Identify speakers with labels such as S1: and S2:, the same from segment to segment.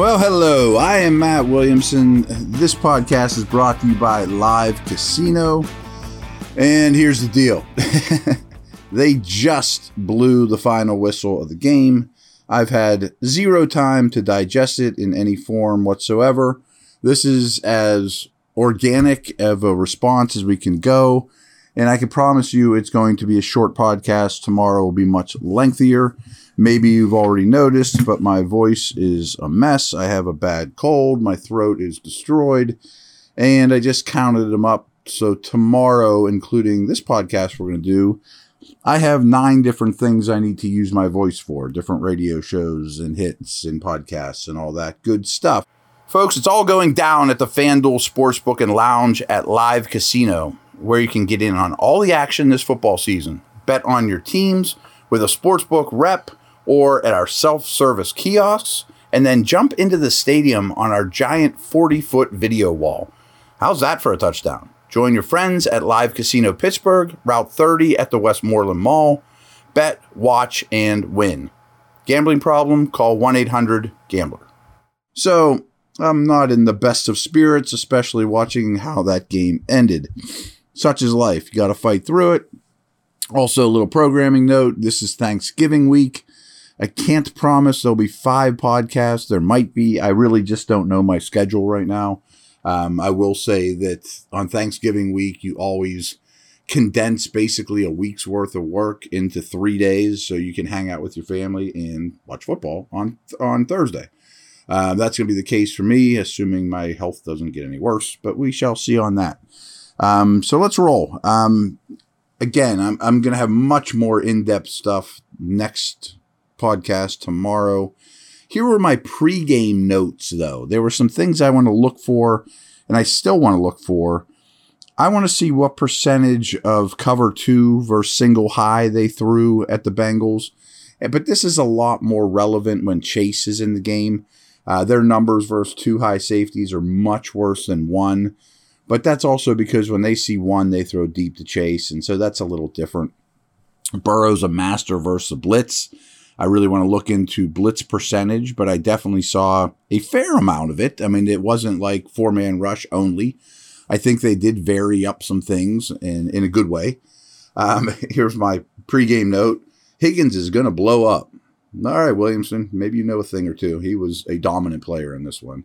S1: Well, hello. I am Matt Williamson. This podcast is brought to you by Live Casino. And here's the deal they just blew the final whistle of the game. I've had zero time to digest it in any form whatsoever. This is as organic of a response as we can go. And I can promise you it's going to be a short podcast. Tomorrow will be much lengthier. Maybe you've already noticed, but my voice is a mess. I have a bad cold. My throat is destroyed. And I just counted them up. So tomorrow, including this podcast we're going to do, I have nine different things I need to use my voice for different radio shows and hits and podcasts and all that good stuff. Folks, it's all going down at the FanDuel Sportsbook and Lounge at Live Casino, where you can get in on all the action this football season. Bet on your teams with a sportsbook rep or at our self service kiosks, and then jump into the stadium on our giant 40 foot video wall. How's that for a touchdown? Join your friends at Live Casino Pittsburgh, Route 30 at the Westmoreland Mall. Bet, watch, and win. Gambling problem? Call 1 800 Gambler. So, I'm not in the best of spirits, especially watching how that game ended. Such is life. You got to fight through it. Also, a little programming note this is Thanksgiving week. I can't promise there'll be five podcasts. There might be. I really just don't know my schedule right now. Um, I will say that on Thanksgiving week, you always condense basically a week's worth of work into three days so you can hang out with your family and watch football on on Thursday. Uh, that's going to be the case for me, assuming my health doesn't get any worse, but we shall see on that. Um, so let's roll. Um, again, I'm, I'm going to have much more in depth stuff next podcast tomorrow. Here were my pregame notes, though. There were some things I want to look for, and I still want to look for. I want to see what percentage of cover two versus single high they threw at the Bengals. Eh, but this is a lot more relevant when Chase is in the game. Uh, their numbers versus two high safeties are much worse than one. But that's also because when they see one, they throw deep to Chase. And so that's a little different. Burrow's a master versus a blitz. I really want to look into blitz percentage, but I definitely saw a fair amount of it. I mean, it wasn't like four man rush only. I think they did vary up some things in, in a good way. Um, here's my pregame note Higgins is going to blow up. All right, Williamson, maybe you know a thing or two. He was a dominant player in this one.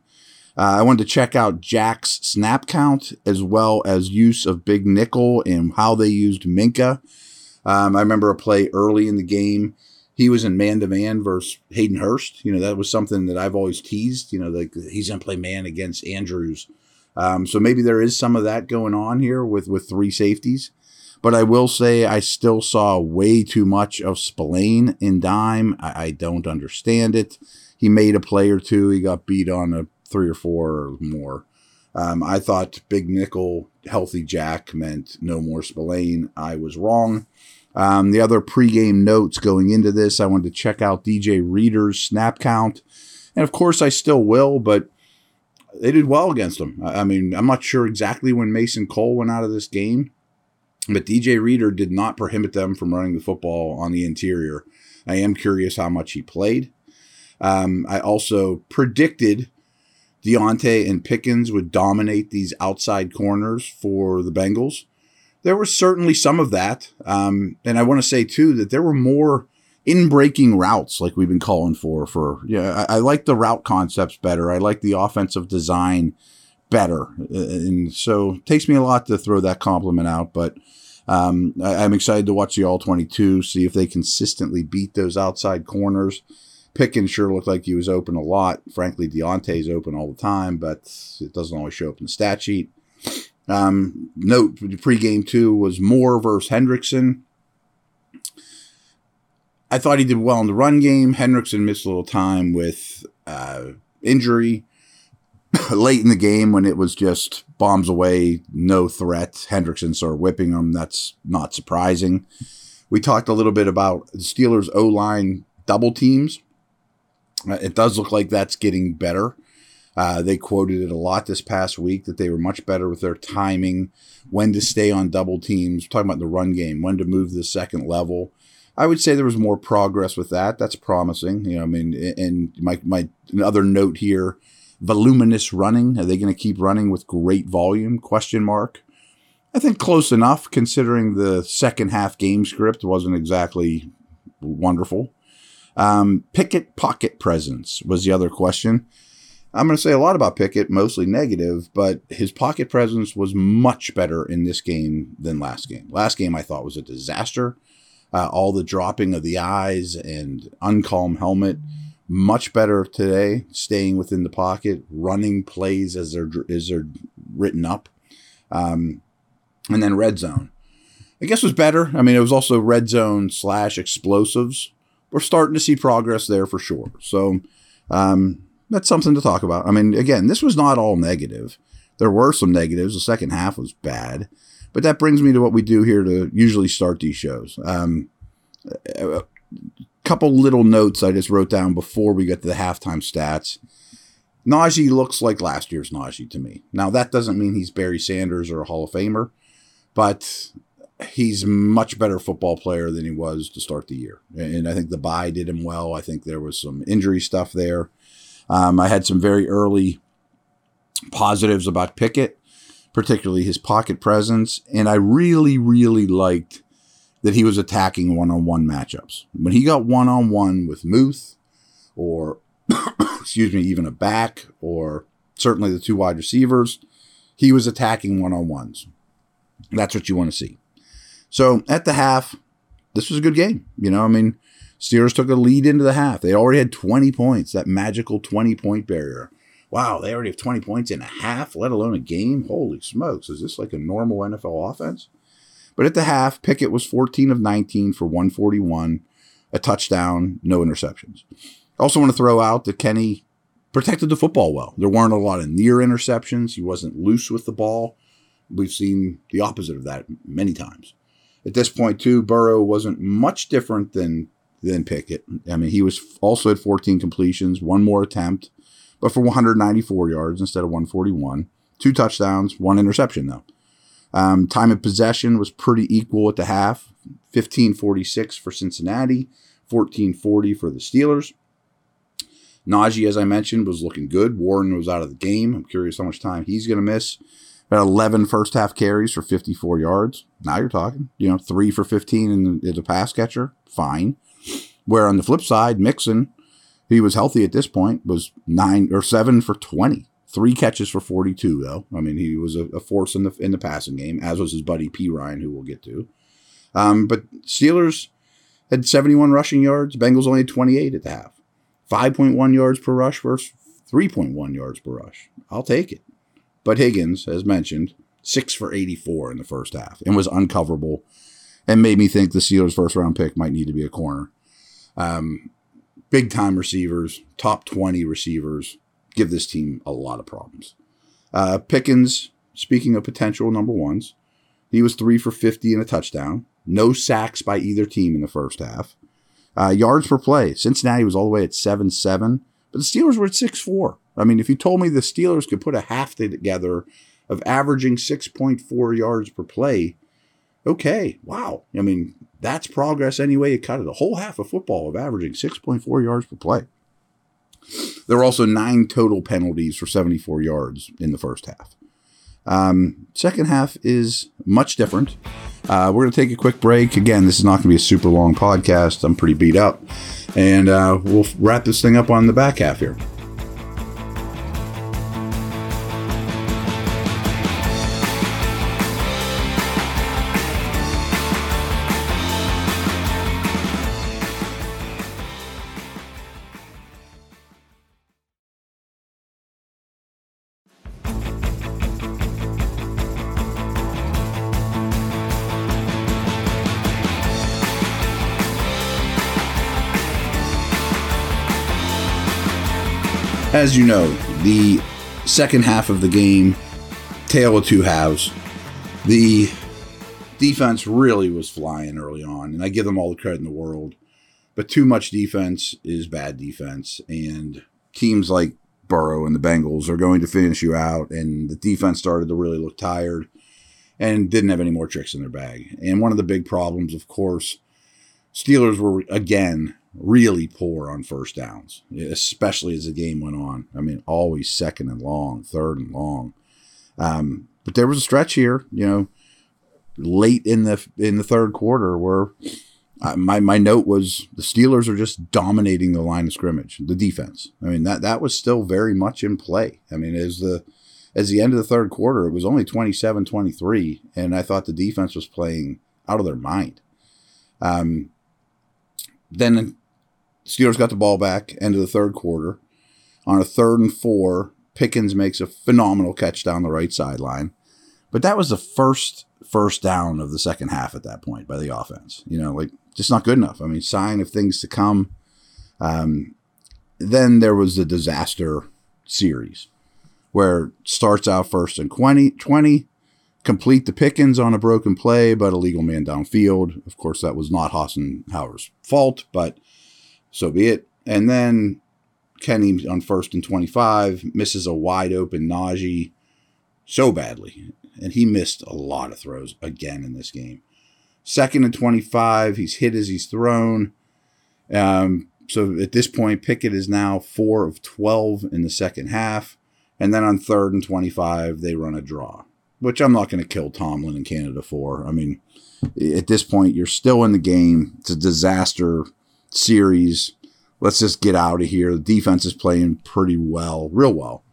S1: Uh, I wanted to check out Jack's snap count as well as use of big nickel and how they used Minkah. Um, I remember a play early in the game he was in man to man versus Hayden Hurst. You know, that was something that I've always teased. You know, like he's going to play man against Andrews. Um, so maybe there is some of that going on here with, with three safeties. But I will say I still saw way too much of Spillane in dime. I, I don't understand it. He made a play or two. He got beat on a three or four or more. Um, I thought big nickel, healthy Jack meant no more Spillane. I was wrong. Um, the other pregame notes going into this, I wanted to check out DJ Reader's snap count. And of course, I still will, but they did well against them. I mean, I'm not sure exactly when Mason Cole went out of this game, but DJ Reader did not prohibit them from running the football on the interior. I am curious how much he played. Um, I also predicted Diontae and Pickens would dominate these outside corners for the Bengals there was certainly some of that. Um, and I want to say too that there were more in breaking routes like we've been calling for. For yeah, I, I like the route concepts better. I like the offensive design better, and so it takes me a lot to throw that compliment out. But um, I, am excited to watch the all 22, see if they consistently beat those outside corners. Pickens sure looked like he was open a lot. Frankly, Diontae's open all the time, but it doesn't always show up in the stat sheet. Um, note pregame two was Moore versus Hendrickson. I thought he did well in the run game. Hendrickson missed a little time with uh, injury late in the game when it was just bombs away, no threat. Hendrickson started whipping them. That's not surprising. We talked a little bit about the Steelers' O line double teams. Uh, it does look like that's getting better. Uh, they quoted it a lot this past week that they were much better with their timing, when to stay on double teams, talking about the run game, when to move to the second level. I would say there was more progress with that. That's promising. You know, I mean, and my my another note here, voluminous running. Are they going to keep running with great volume? Question mark. I think close enough, considering the second half game script wasn't exactly wonderful. Um, Pickett pocket presence was the other question. I'm going to say a lot about Pickett, mostly negative, but his pocket presence was much better in this game than last game. Last game I thought was a disaster. Uh, all the dropping of the eyes and uncalm helmet, much better today. Staying within the pocket, running plays as they're as they're written up, um, and then red zone. I guess was better. I mean, it was also red zone slash explosives. We're starting to see progress there for sure. So. Um, that's something to talk about. I mean, again, this was not all negative. There were some negatives. The second half was bad, but that brings me to what we do here to usually start these shows. Um, a couple little notes I just wrote down before we get to the halftime stats. Najee looks like last year's Najee to me. Now that doesn't mean he's Barry Sanders or a Hall of Famer, but he's much better football player than he was to start the year. And I think the bye did him well. I think there was some injury stuff there. Um, I had some very early positives about Pickett, particularly his pocket presence, and I really, really liked that he was attacking one-on-one matchups. When he got one-on-one with Muth, or excuse me, even a back, or certainly the two wide receivers, he was attacking one-on-ones. That's what you want to see. So at the half, this was a good game. You know, I mean, Steelers took a lead into the half. They already had 20 points, that magical 20 point barrier. Wow, they already have 20 points in a half, let alone a game. Holy smokes. Is this like a normal NFL offense? But at the half, Pickett was 14 of 19 for 141, a touchdown, no interceptions. I also want to throw out that Kenny protected the football well. There weren't a lot of near interceptions. He wasn't loose with the ball. We've seen the opposite of that many times. At this point, too, Burrow wasn't much different than than Pickett. I mean, he was also at 14 completions, one more attempt, but for 194 yards instead of 141. Two touchdowns, one interception, though. Um, time of possession was pretty equal at the half 1546 for Cincinnati, 1440 for the Steelers. Najee, as I mentioned, was looking good. Warren was out of the game. I'm curious how much time he's going to miss. About 11 first half carries for 54 yards. Now you're talking. You know, three for 15 in the, as a pass catcher. Fine. Where on the flip side, Mixon, he was healthy at this point, was nine or seven for 20. Three catches for 42, though. I mean, he was a, a force in the in the passing game, as was his buddy Perine, who we'll get to. Um, but Steelers had 71 rushing yards. Bengals only had 28 at the half. 5.1 yards per rush versus 3.1 yards per rush. I'll take it. But Higgins, as mentioned, six for 84 in the first half and was uncoverable and made me think the Steelers' first round pick might need to be a corner. Um, big time receivers, top 20 receivers, give this team a lot of problems. Uh, Pickens, speaking of potential number ones, he was three for 50 and a touchdown. No sacks by either team in the first half. Uh, yards per play, Cincinnati was all the way at 7 7, but the Steelers were at 6 4. I mean, if you told me the Steelers could put a half together of averaging 6.4 yards per play, okay, wow. I mean, that's progress anyway. you cut it. A whole half of football of averaging 6.4 yards per play. There were also nine total penalties for 74 yards in the first half. Um, second half is much different. Uh, we're going to take a quick break. Again, this is not going to be a super long podcast. I'm pretty beat up. And uh, we'll wrap this thing up on the back half here. As you know, the second half of the game, tail of two halves. The defense really was flying early on, and I give them all the credit in the world. But too much defense is bad defense, and teams like Burrow and the Bengals are going to finish you out. And the defense started to really look tired and didn't have any more tricks in their bag. And one of the big problems, of course, Steelers were again really poor on first downs, especially as the game went on. I mean, always second and long, third and long. Um, but there was a stretch here, you know, late in the in the third quarter where uh, my my note was the Steelers are just dominating the line of scrimmage, the defense. I mean that that was still very much in play. I mean as the as the end of the third quarter, it was only 27-23, and I thought the defense was playing out of their mind. Um, then Steelers got the ball back end of the third quarter on a third and four. Pickens makes a phenomenal catch down the right sideline, but that was the first first down of the second half at that point by the offense. You know, like just not good enough. I mean, sign of things to come. Um, then there was the disaster series where starts out first and 20, 20 complete the Pickens on a broken play, but a legal man downfield. Of course, that was not Hassenauer's fault, but so be it. And then Kenny on first and 25 misses a wide open Najee so badly. And he missed a lot of throws again in this game. Second and 25. He's hit as he's thrown. Um, so at this point, Pickett is now four of 12 in the second half. And then on third and 25, they run a draw, which I'm not going to kill Tomlin in Canada for. I mean, at this point, you're still in the game. It's a disaster series. Let's just get out of here. The defense is playing pretty well, real well.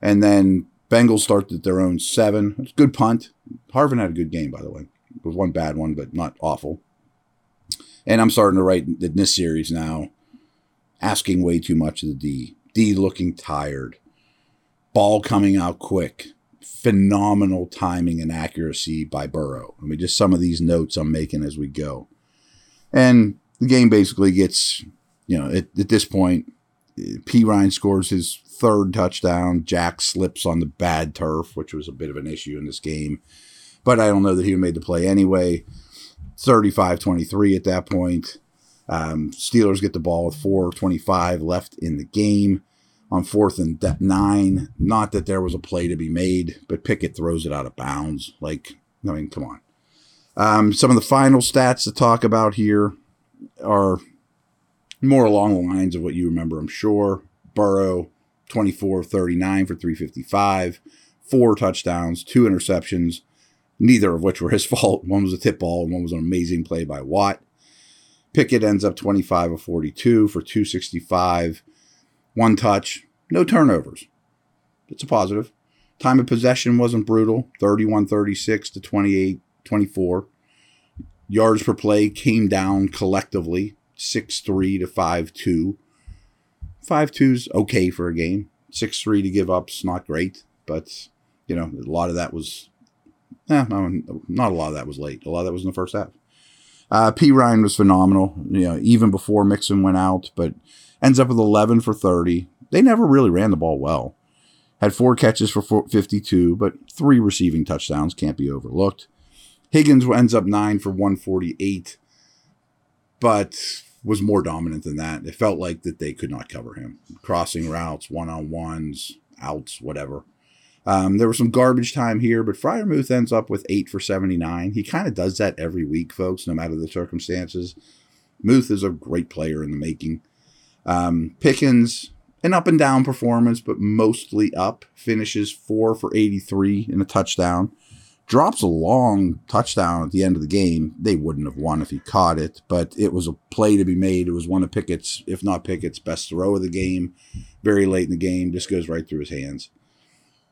S1: And then Bengals start at their own seven. It's good punt. Harvin had a good game, by the way It was one bad one, but not awful. And I'm starting to write in this series now, asking way too much of the D. D looking tired. Ball coming out quick. Phenomenal timing and accuracy by Burrow. I mean, just some of these notes I'm making as we go. And the game basically gets, you know, at, at this point, Perine scores his third touchdown. Jack slips on the bad turf, which was a bit of an issue in this game but I don't know that he made the play anyway. 35 23 at that point. Um, Steelers get the ball with 4.25 left in the game on fourth and nine. Not that there was a play to be made, but Pickett throws it out of bounds. Like, I mean, come on. Um, some of the final stats to talk about here are more along the lines of what you remember, I'm sure. Burrow, 24 39 for 355, four touchdowns, two interceptions neither of which were his fault. One was a tip ball, and one was an amazing play by Watt. Pickett ends up 25 of 42 for 265, one touch, no turnovers. It's a positive. Time of possession wasn't brutal 31 36 to 28 24. Yards per play came down collectively 6 3 to 5 2. 5 2's okay for a game. 6 3 to give up's not great, but, you know, a lot of that was yeah, not a lot of that was late. A lot of that was in the first half. Uh, Perine was phenomenal, you know, even before Mixon went out, but ends up with 11 for 30. They never really ran the ball well. Had four catches for 52, but three receiving touchdowns can't be overlooked. Higgins ends up nine for 148, but was more dominant than that. It felt like that they could not cover him. Crossing routes, one on ones, outs, whatever. Um, there was some garbage time here, but Freiermuth ends up with eight for 79. He kind of does that every week, folks, no matter the circumstances. Muth is a great player in the making. Um, Pickens, an up and down performance, but mostly up. Finishes four for 83 in a touchdown. Drops a long touchdown at the end of the game. They wouldn't have won if he caught it, but it was a play to be made. It was one of Pickett's, if not Pickett's, best throw of the game. Very late in the game, just goes right through his hands.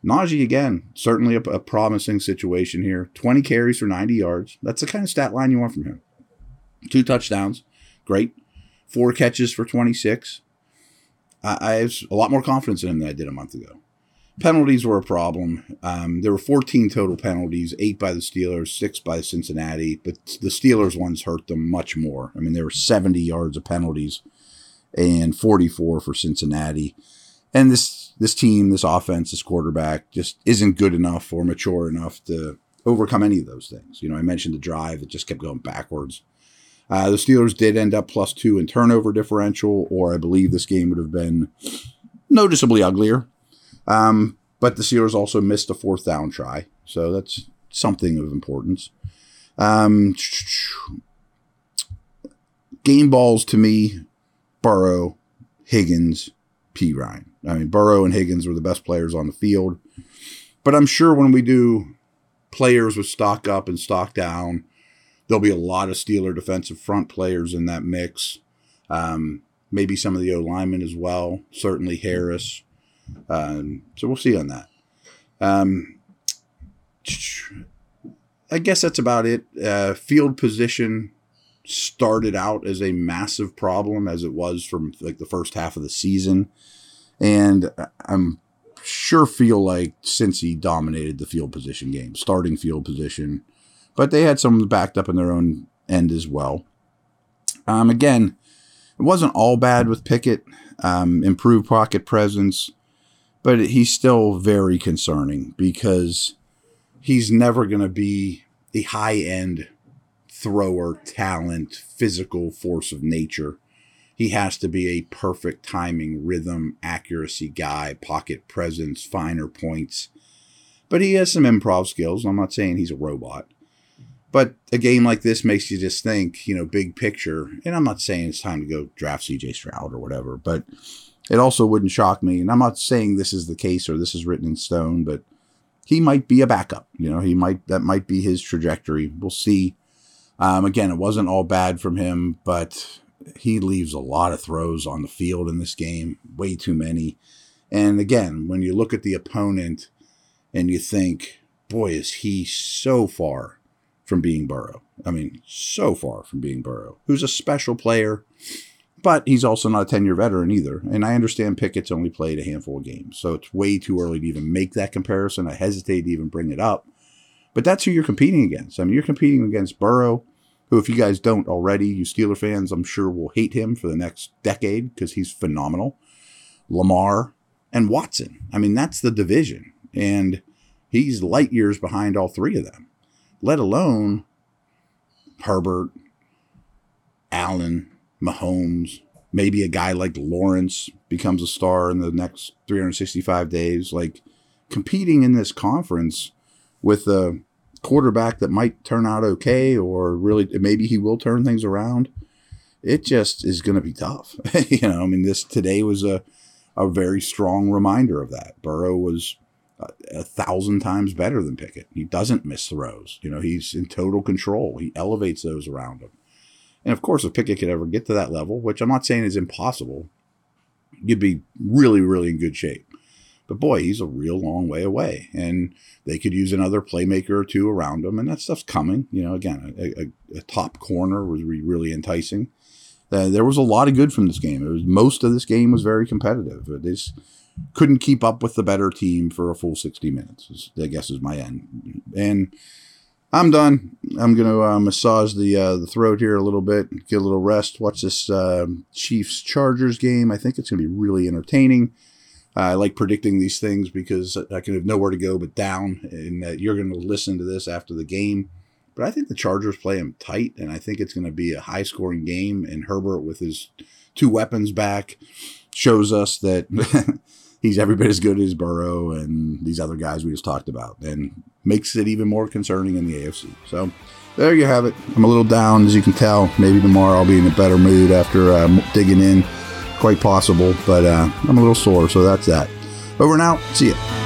S1: Najee again, certainly a, a, promising situation here. 20 carries for 90 yards. That's the kind of stat line you want from him. Two touchdowns, great. Four catches for 26. I, I have a lot more confidence in him than I did a month ago. Penalties were a problem. Um, there were 14 total penalties, eight by the Steelers, six by Cincinnati, but the Steelers ones hurt them much more. I mean, there were 70 yards of penalties and 44 for Cincinnati. And this this team, this offense, this quarterback just isn't good enough or mature enough to overcome any of those things. You know, I mentioned the drive, it just kept going backwards. Uh, the Steelers did end up plus two in turnover differential, or I believe this game would have been noticeably uglier. Um, but the Steelers also missed a fourth down try, so that's something of importance. Um, game balls to me, Burrow, Higgins, Perine. I mean, Burrow and Higgins were the best players on the field. But I'm sure when we do players with stock up and stock down, there'll be a lot of Steeler defensive front players in that mix. Um, maybe some of the O linemen as well. Certainly Harris. Um, so we'll see on that. Um, I guess that's about it. Uh, field position started out as a massive problem as it was from like the first half of the season. And I'm sure feel like since he dominated the field position game, starting field position, but they had some backed up in their own end as well. Um, again, it wasn't all bad with Pickett, um, improved pocket presence, but he's still very concerning because he's never going to be a high end thrower, talent, physical force of nature. He has to be a perfect timing, rhythm, accuracy guy, pocket presence, finer points. But he has some improv skills. I'm not saying he's a robot. But a game like this makes you just think, you know, big picture. And I'm not saying it's time to go draft CJ Stroud or whatever, but it also wouldn't shock me. And I'm not saying this is the case or this is written in stone, but he might be a backup. You know, he might, that might be his trajectory. We'll see. Um, again, it wasn't all bad from him, but he leaves a lot of throws on the field in this game, way too many. And again, when you look at the opponent and you think, boy, is he so far from being Burrow. I mean, so far from being Burrow, who's a special player, but he's also not a 10 year veteran either. And I understand Pickett's only played a handful of games, so it's way too early to even make that comparison. I hesitate to even bring it up but that's who you're competing against. I mean, you're competing against Burrow, who, if you guys don't already, you Steeler fans, I'm sure will hate him for the next decade because he's phenomenal. Lamar and Watson. I mean, that's the division. And he's light years behind all three of them, let alone Herbert, Allen, Mahomes, maybe a guy like Lawrence becomes a star in the next 365 days. Like competing in this conference with a quarterback that might turn out okay, or really maybe he will turn things around. It just is going to be tough. you know, I mean, this today was a a very strong reminder of that. Burrow was a, a, thousand times better than Pickett. He doesn't miss throws. You know, he's in total control. He elevates those around him. And of course, if Pickett could ever get to that level, which I'm not saying is impossible, you'd be really, really in good shape. But boy, he's a real long way away. And they could use another playmaker or two around him. And that stuff's coming. You know, again, a, a, a top corner was really enticing. Uh, there was a lot of good from this game. It was most of this game was very competitive. They just couldn't keep up with the better team for a full 60 minutes. I guess is my end. And I'm done. I'm gonna uh, massage the uh, the throat here a little bit, get a little rest, watch this uh, Chiefs Chargers game. I think it's gonna be really entertaining. I like predicting these things because I can have nowhere to go but down, and you're going to listen to this after the game. But I think the Chargers play them tight, and I think it's going to be a high scoring game. And Herbert, with his two weapons back, shows us that he's every bit as good as Burrow and these other guys we just talked about, and makes it even more concerning in the AFC. So there you have it. I'm a little down, as you can tell. Maybe tomorrow I'll be in a better mood after uh, digging in quite possible, but uh, I'm a little sore, so that's that. Over out. See ya.